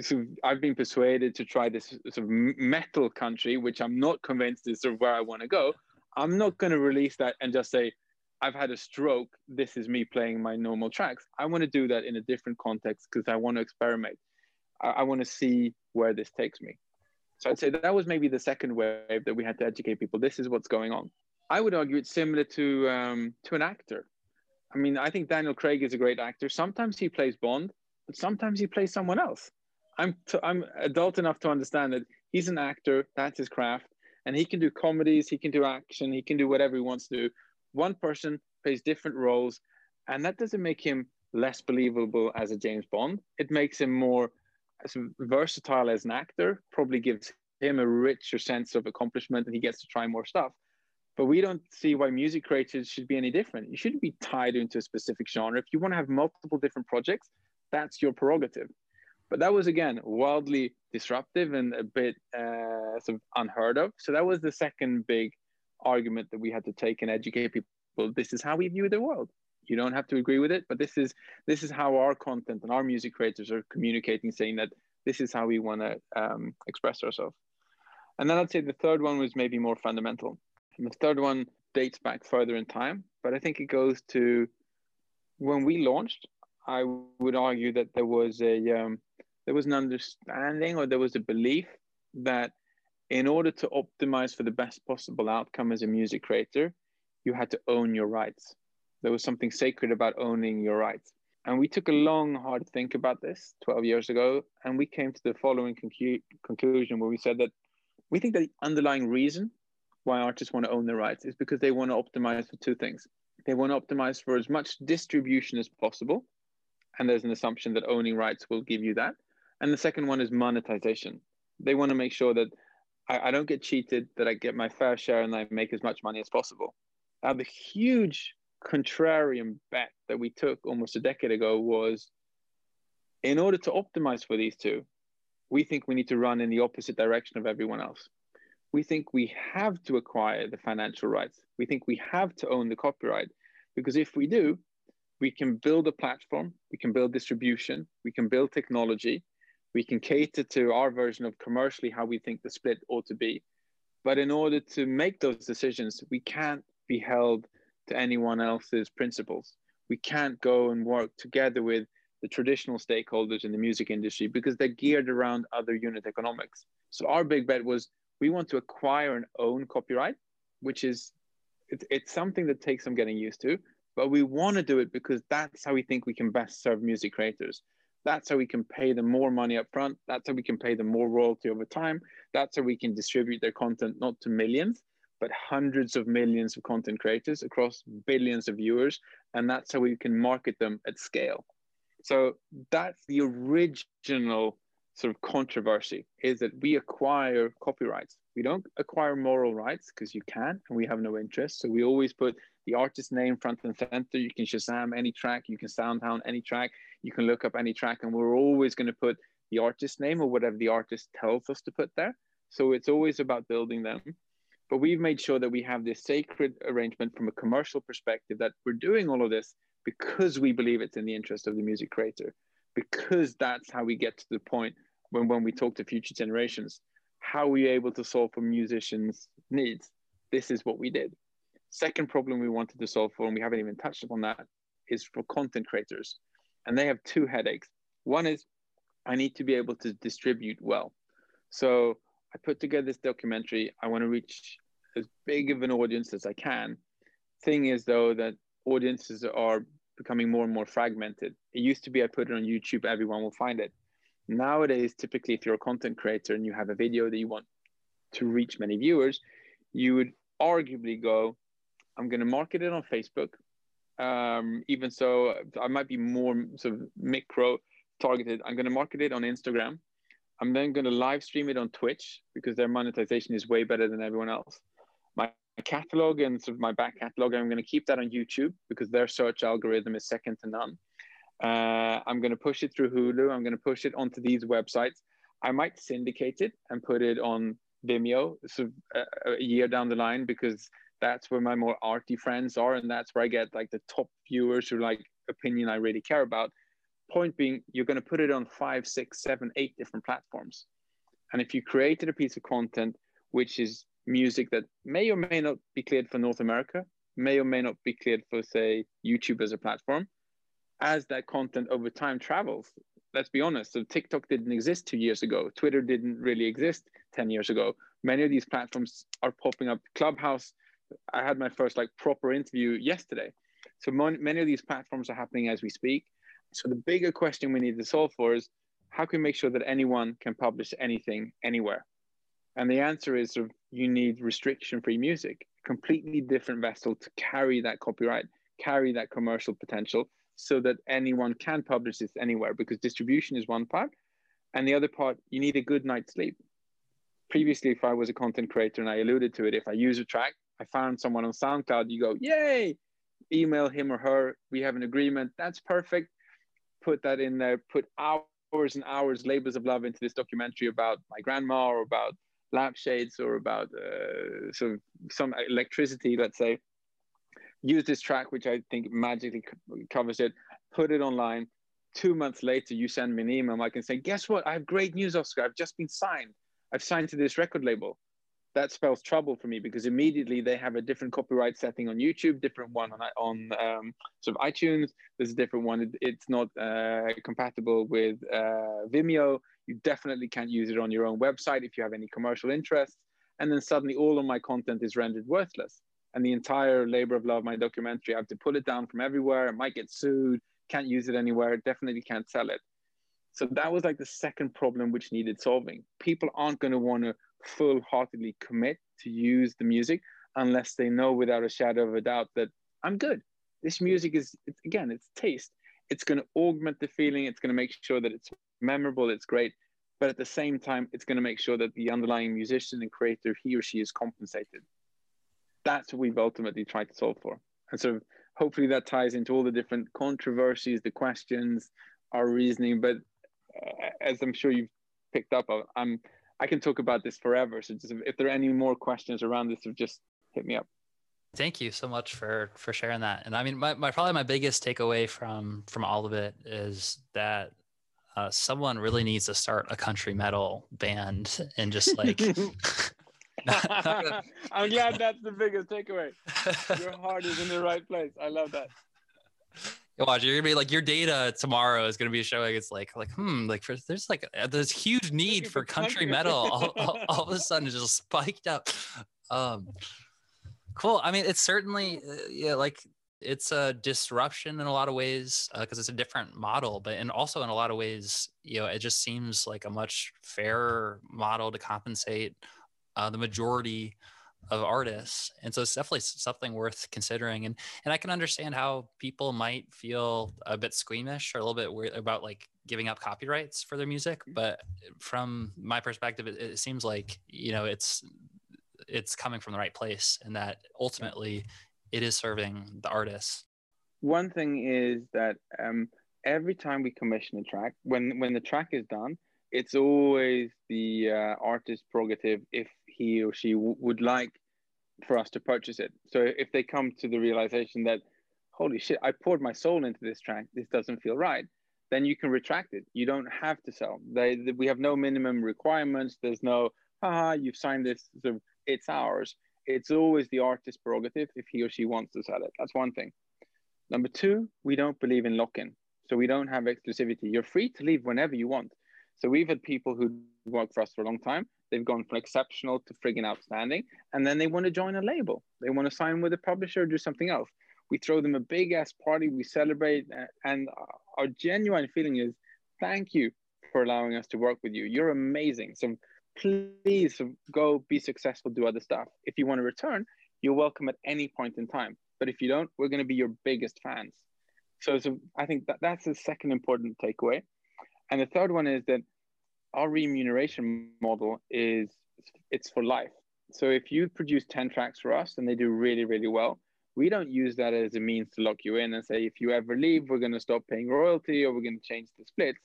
[SPEAKER 1] so I've been persuaded to try this sort of metal country, which I'm not convinced is sort of where I want to go. I'm not going to release that and just say, I've had a stroke. This is me playing my normal tracks. I want to do that in a different context because I want to experiment. I, I want to see where this takes me. So I'd say that, that was maybe the second wave that we had to educate people. This is what's going on. I would argue it's similar to um, to an actor. I mean, I think Daniel Craig is a great actor. Sometimes he plays Bond, but sometimes he plays someone else. I'm t- I'm adult enough to understand that he's an actor. That's his craft, and he can do comedies. He can do action. He can do whatever he wants to do. One person plays different roles, and that doesn't make him less believable as a James Bond. It makes him more versatile as an actor. Probably gives him a richer sense of accomplishment, and he gets to try more stuff. But we don't see why music creators should be any different. You shouldn't be tied into a specific genre. If you want to have multiple different projects, that's your prerogative. But that was again wildly disruptive and a bit uh, sort of unheard of. So that was the second big argument that we had to take and educate people. This is how we view the world. You don't have to agree with it, but this is this is how our content and our music creators are communicating, saying that this is how we want to um, express ourselves. And then I'd say the third one was maybe more fundamental. And the third one dates back further in time, but I think it goes to when we launched. I would argue that there was a um, there was an understanding or there was a belief that in order to optimize for the best possible outcome as a music creator, you had to own your rights. There was something sacred about owning your rights. And we took a long, hard think about this 12 years ago, and we came to the following concu- conclusion where we said that we think that the underlying reason why artists want to own their rights is because they want to optimize for two things. They want to optimize for as much distribution as possible, and there's an assumption that owning rights will give you that. And the second one is monetization. They want to make sure that I, I don't get cheated, that I get my fair share and I make as much money as possible. Now, the huge contrarian bet that we took almost a decade ago was in order to optimize for these two, we think we need to run in the opposite direction of everyone else. We think we have to acquire the financial rights. We think we have to own the copyright because if we do, we can build a platform, we can build distribution, we can build technology, we can cater to our version of commercially how we think the split ought to be. But in order to make those decisions, we can't be held to anyone else's principles. We can't go and work together with the traditional stakeholders in the music industry because they're geared around other unit economics. So our big bet was we want to acquire and own copyright, which is it's, it's something that takes some getting used to, but we want to do it because that's how we think we can best serve music creators. That's how we can pay them more money up front. That's how we can pay them more royalty over time. That's how we can distribute their content not to millions, but hundreds of millions of content creators across billions of viewers. And that's how we can market them at scale. So that's the original sort of controversy is that we acquire copyrights. We don't acquire moral rights because you can and we have no interest. So we always put the artist name front and center. You can Shazam any track, you can Soundhound any track, you can look up any track, and we're always going to put the artist name or whatever the artist tells us to put there. So it's always about building them. But we've made sure that we have this sacred arrangement from a commercial perspective that we're doing all of this because we believe it's in the interest of the music creator, because that's how we get to the point when, when we talk to future generations. How are we able to solve for musicians' needs? This is what we did. Second problem we wanted to solve for, and we haven't even touched upon that, is for content creators. And they have two headaches. One is I need to be able to distribute well. So I put together this documentary. I want to reach as big of an audience as I can. Thing is, though, that audiences are becoming more and more fragmented. It used to be I put it on YouTube, everyone will find it. Nowadays, typically, if you're a content creator and you have a video that you want to reach many viewers, you would arguably go, I'm going to market it on Facebook. Um, even so, I might be more sort of micro targeted. I'm going to market it on Instagram. I'm then going to live stream it on Twitch because their monetization is way better than everyone else. My catalog and sort of my back catalog, I'm going to keep that on YouTube because their search algorithm is second to none. Uh, I'm going to push it through Hulu. I'm going to push it onto these websites. I might syndicate it and put it on Vimeo of a, a year down the line because that's where my more arty friends are, and that's where I get like the top viewers who like opinion I really care about point being, you're going to put it on five, six, seven, eight different platforms. And if you created a piece of content which is music that may or may not be cleared for North America, may or may not be cleared for, say, YouTube as a platform, as that content over time travels, let's be honest, so TikTok didn't exist two years ago, Twitter didn't really exist 10 years ago. Many of these platforms are popping up. Clubhouse, I had my first like proper interview yesterday. So many of these platforms are happening as we speak. So the bigger question we need to solve for is how can we make sure that anyone can publish anything anywhere? And the answer is sort of, you need restriction-free music, completely different vessel to carry that copyright, carry that commercial potential, so that anyone can publish this anywhere. Because distribution is one part, and the other part, you need a good night's sleep. Previously, if I was a content creator and I alluded to it, if I use a track, I found someone on SoundCloud. You go, yay! Email him or her. We have an agreement. That's perfect. Put that in there. Put hours and hours, labors of love into this documentary about my grandma or about lampshades or about uh, some some electricity, let's say. Use this track, which I think magically covers it. Put it online. Two months later, you send me an email. I can say, guess what? I have great news, Oscar. I've just been signed. I've signed to this record label that spells trouble for me because immediately they have a different copyright setting on YouTube, different one on on um, sort of iTunes. There's a different one. It, it's not uh, compatible with uh, Vimeo. You definitely can't use it on your own website if you have any commercial interests. And then suddenly all of my content is rendered worthless. And the entire labor of love, my documentary, I have to pull it down from everywhere. I might get sued. Can't use it anywhere. Definitely can't sell it. So that was like the second problem which needed solving. People aren't going to want to full heartedly commit to use the music unless they know without a shadow of a doubt that I'm good. This music is, it's, again, it's taste. It's going to augment the feeling. It's going to make sure that it's memorable, it's great. But at the same time, it's going to make sure that the underlying musician and creator, he or she is compensated. That's what we've ultimately tried to solve for. And so hopefully that ties into all the different controversies, the questions, our reasoning. But uh, as I'm sure you've picked up, I'm I can talk about this forever. So just, if there are any more questions around this, just hit me up.
[SPEAKER 2] Thank you so much for for sharing that. And I mean, my, my probably my biggest takeaway from from all of it is that uh, someone really needs to start a country metal band and just like.
[SPEAKER 1] not, not I'm glad that's the biggest takeaway. Your heart is in the right place. I love that
[SPEAKER 2] watch you're gonna be like your data tomorrow is gonna be showing it's like like hmm like for, there's like a, there's huge need for country metal all, all, all, of a sudden it just spiked up. Um cool i mean it's certainly uh, yeah like it's a disruption in a lot of ways because uh, it's a different model but and also in a lot of ways you know it just seems like a much fairer model to compensate uh, the majority of artists and so it's definitely something worth considering and and i can understand how people might feel a bit squeamish or a little bit weird about like giving up copyrights for their music mm-hmm. but from my perspective it, it seems like you know it's it's coming from the right place and that ultimately it is serving the artists
[SPEAKER 1] one thing is that um, every time we commission a track when when the track is done it's always the uh, artist's prerogative if he or she w- would like for us to purchase it. So if they come to the realization that, holy shit, I poured my soul into this track, this doesn't feel right, then you can retract it. You don't have to sell. They, they we have no minimum requirements. There's no, haha, you've signed this, so it's ours. It's always the artist's prerogative if he or she wants to sell it. That's one thing. Number two, we don't believe in lock in. So we don't have exclusivity. You're free to leave whenever you want. So we've had people who work for us for a long time. They've gone from exceptional to frigging outstanding, and then they want to join a label. They want to sign with a publisher or do something else. We throw them a big ass party. We celebrate, and our genuine feeling is, thank you for allowing us to work with you. You're amazing. So please go be successful, do other stuff. If you want to return, you're welcome at any point in time. But if you don't, we're going to be your biggest fans. So, so I think that that's the second important takeaway. And the third one is that our remuneration model is it's for life. So if you produce 10 tracks for us and they do really, really well, we don't use that as a means to lock you in and say, if you ever leave, we're going to stop paying royalty or we're going to change the splits.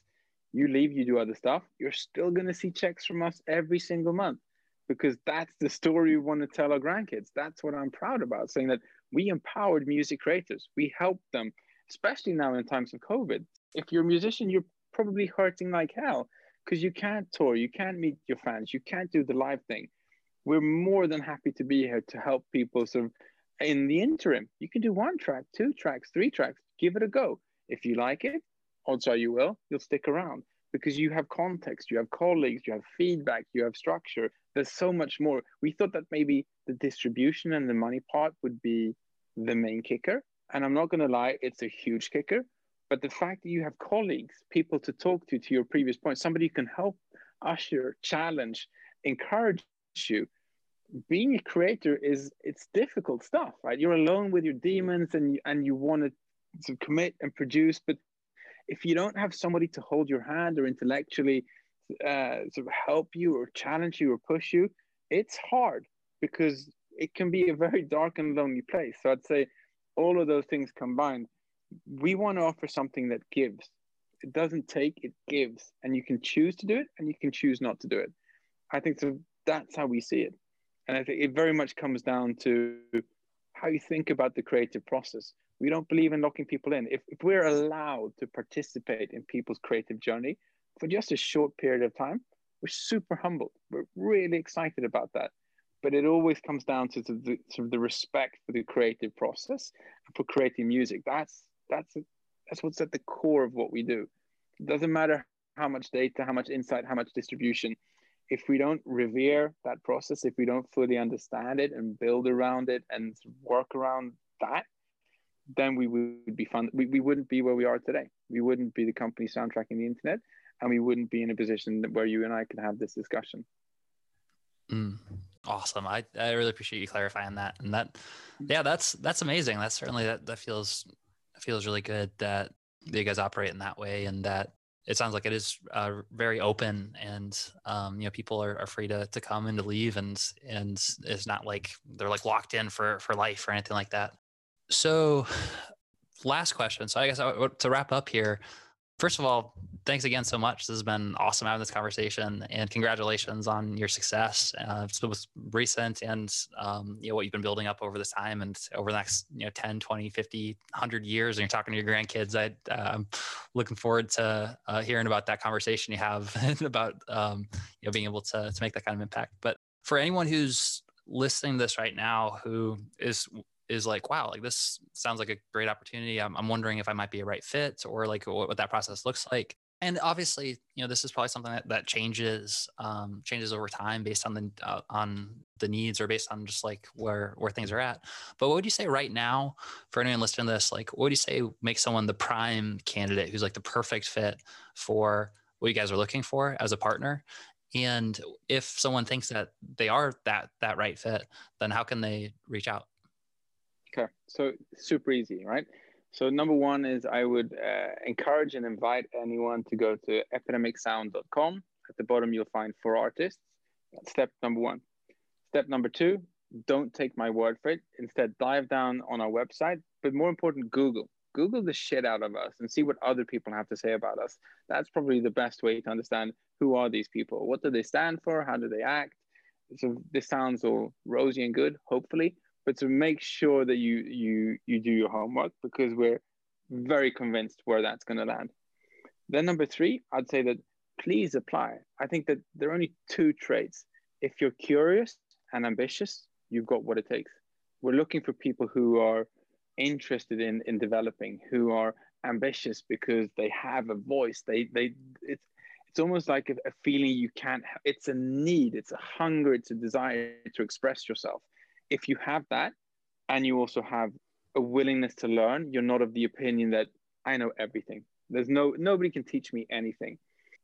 [SPEAKER 1] You leave, you do other stuff, you're still going to see checks from us every single month because that's the story we want to tell our grandkids. That's what I'm proud about, saying that we empowered music creators. We helped them, especially now in times of COVID. If you're a musician, you're probably hurting like hell because you can't tour, you can't meet your fans, you can't do the live thing. We're more than happy to be here to help people. So, in the interim, you can do one track, two tracks, three tracks, give it a go. If you like it, odds are you will, you'll stick around because you have context, you have colleagues, you have feedback, you have structure. There's so much more. We thought that maybe the distribution and the money part would be the main kicker. And I'm not going to lie, it's a huge kicker but the fact that you have colleagues, people to talk to, to your previous point, somebody can help usher, challenge, encourage you. Being a creator is it's difficult stuff, right? You're alone with your demons and and you want to commit and produce, but if you don't have somebody to hold your hand or intellectually uh, sort of help you or challenge you or push you, it's hard because it can be a very dark and lonely place. So I'd say all of those things combined, we want to offer something that gives. It doesn't take, it gives. And you can choose to do it and you can choose not to do it. I think so that's how we see it. And I think it very much comes down to how you think about the creative process. We don't believe in locking people in. If, if we're allowed to participate in people's creative journey for just a short period of time, we're super humbled. We're really excited about that. But it always comes down to the, of the respect for the creative process and for creating music. That's that's that's what's at the core of what we do. It doesn't matter how much data, how much insight, how much distribution. If we don't revere that process, if we don't fully understand it and build around it and work around that, then we would be fun. We, we wouldn't be where we are today. We wouldn't be the company soundtracking the internet, and we wouldn't be in a position where you and I can have this discussion.
[SPEAKER 2] Mm, awesome. I, I really appreciate you clarifying that. And that, yeah, that's, that's amazing. That's certainly, that, that feels, feels really good that you guys operate in that way and that it sounds like it is uh, very open and um, you know people are, are free to, to come and to leave and and it's not like they're like locked in for for life or anything like that. So last question. So i guess I, to wrap up here first of all, thanks again so much. This has been awesome having this conversation, and congratulations on your success. Uh, it's both recent and um, you know what you've been building up over this time, and over the next you know 10, 20, 50, 100 years, and you're talking to your grandkids. I, I'm looking forward to uh, hearing about that conversation you have about um, you know being able to to make that kind of impact. But for anyone who's listening to this right now who is is like, wow, like this sounds like a great opportunity. I'm, I'm wondering if I might be a right fit or like what, what that process looks like. And obviously, you know, this is probably something that, that changes um, changes over time based on the uh, on the needs or based on just like where where things are at. But what would you say right now for anyone listening to this? Like, what would you say makes someone the prime candidate who's like the perfect fit for what you guys are looking for as a partner? And if someone thinks that they are that that right fit, then how can they reach out?
[SPEAKER 1] Okay, so super easy, right? So number one is I would uh, encourage and invite anyone to go to epidemicsound.com. At the bottom, you'll find four artists. That's step number one. Step number two, don't take my word for it. Instead, dive down on our website, but more important, Google. Google the shit out of us and see what other people have to say about us. That's probably the best way to understand who are these people? What do they stand for? How do they act? So this sounds all rosy and good, hopefully, but to make sure that you you you do your homework because we're very convinced where that's going to land. Then number three, I'd say that please apply. I think that there are only two traits. If you're curious and ambitious, you've got what it takes. We're looking for people who are interested in in developing, who are ambitious because they have a voice. They they it's it's almost like a, a feeling you can't. It's a need. It's a hunger. It's a desire to express yourself if you have that and you also have a willingness to learn, you're not of the opinion that I know everything. There's no nobody can teach me anything.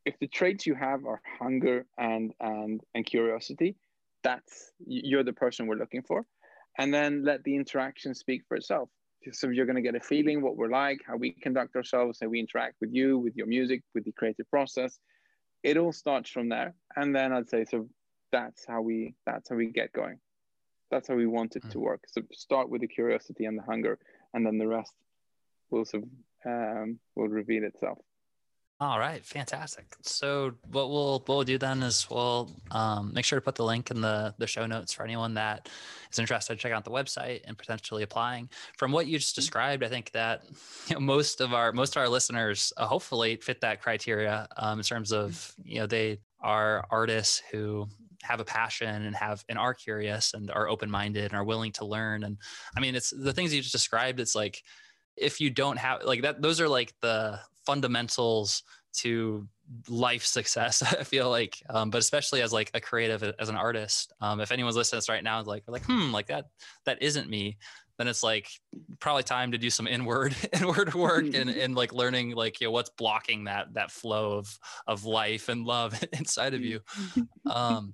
[SPEAKER 1] If the traits you have are hunger and and and curiosity, that's you're the person we're looking for. And then let the interaction speak for itself. So you're going to get a feeling what we're like, how we conduct ourselves, how we interact with you, with your music, with the creative process. It all starts from there. And then I'd say so that's how we that's how we get going. That's how we want it mm. to work. So start with the curiosity and the hunger, and then the rest will sort of, um, will reveal itself.
[SPEAKER 2] All right, fantastic. So what we'll what we'll do then is we'll um, make sure to put the link in the the show notes for anyone that is interested to check out the website and potentially applying. From what you just mm-hmm. described, I think that you know, most of our most of our listeners uh, hopefully fit that criteria um, in terms of you know they are artists who have a passion and have and are curious and are open-minded and are willing to learn. And i mean it's the things you just described it's like if you don't have like that those are like the fundamentals to life success i feel like um, but especially as like a creative as an artist um, if anyone's listening to this right now like like hmm like that that isn't me then it's like probably time to do some inward inward work and, and like learning like you know what's blocking that that flow of of life and love inside of you. Um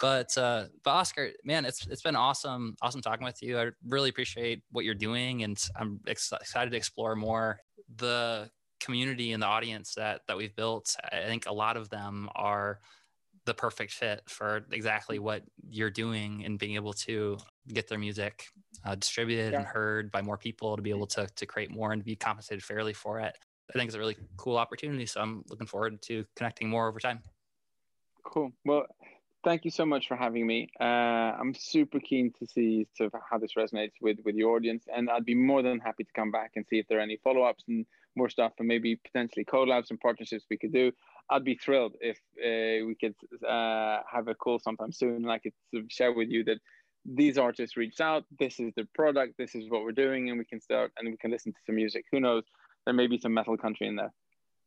[SPEAKER 2] but uh but oscar man it's it's been awesome awesome talking with you. I really appreciate what you're doing and i'm ex- excited to explore more. The community and the audience that that we've built i think a lot of them are the perfect fit for exactly what you're doing and being able to get their music uh, distributed yeah. and heard by more people to be able to to create more and be compensated fairly for it. I think it's a really cool opportunity. So I'm looking forward to connecting more over time.
[SPEAKER 1] Cool. Well, thank you so much for having me. Uh, I'm super keen to see to how this resonates with with your audience, and I'd be more than happy to come back and see if there are any follow ups and more stuff, and maybe potentially collabs and partnerships we could do. I'd be thrilled if uh, we could uh, have a call sometime soon, and I could share with you that these artists reached out. This is the product. This is what we're doing, and we can start and we can listen to some music. Who knows? There may be some metal country in there.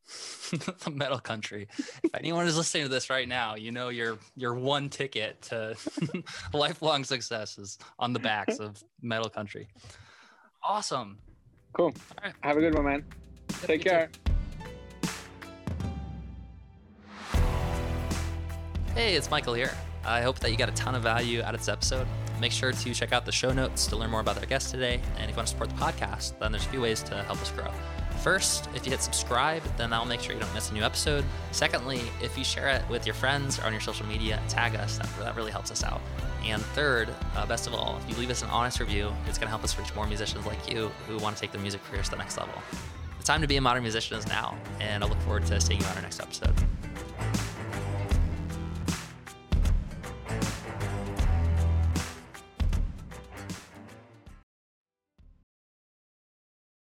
[SPEAKER 2] the metal country. If anyone is listening to this right now, you know your your one ticket to lifelong successes on the backs of metal country. Awesome.
[SPEAKER 1] Cool. Right. Have a good one, man. Yep, Take care. Too.
[SPEAKER 2] Hey, it's Michael here. I hope that you got a ton of value out of this episode. Make sure to check out the show notes to learn more about our guest today. And if you want to support the podcast, then there's a few ways to help us grow. First, if you hit subscribe, then that'll make sure you don't miss a new episode. Secondly, if you share it with your friends or on your social media, tag us. That, that really helps us out. And third, uh, best of all, if you leave us an honest review, it's going to help us reach more musicians like you who want to take their music careers to the next level. The time to be a modern musician is now, and I look forward to seeing you on our next episode.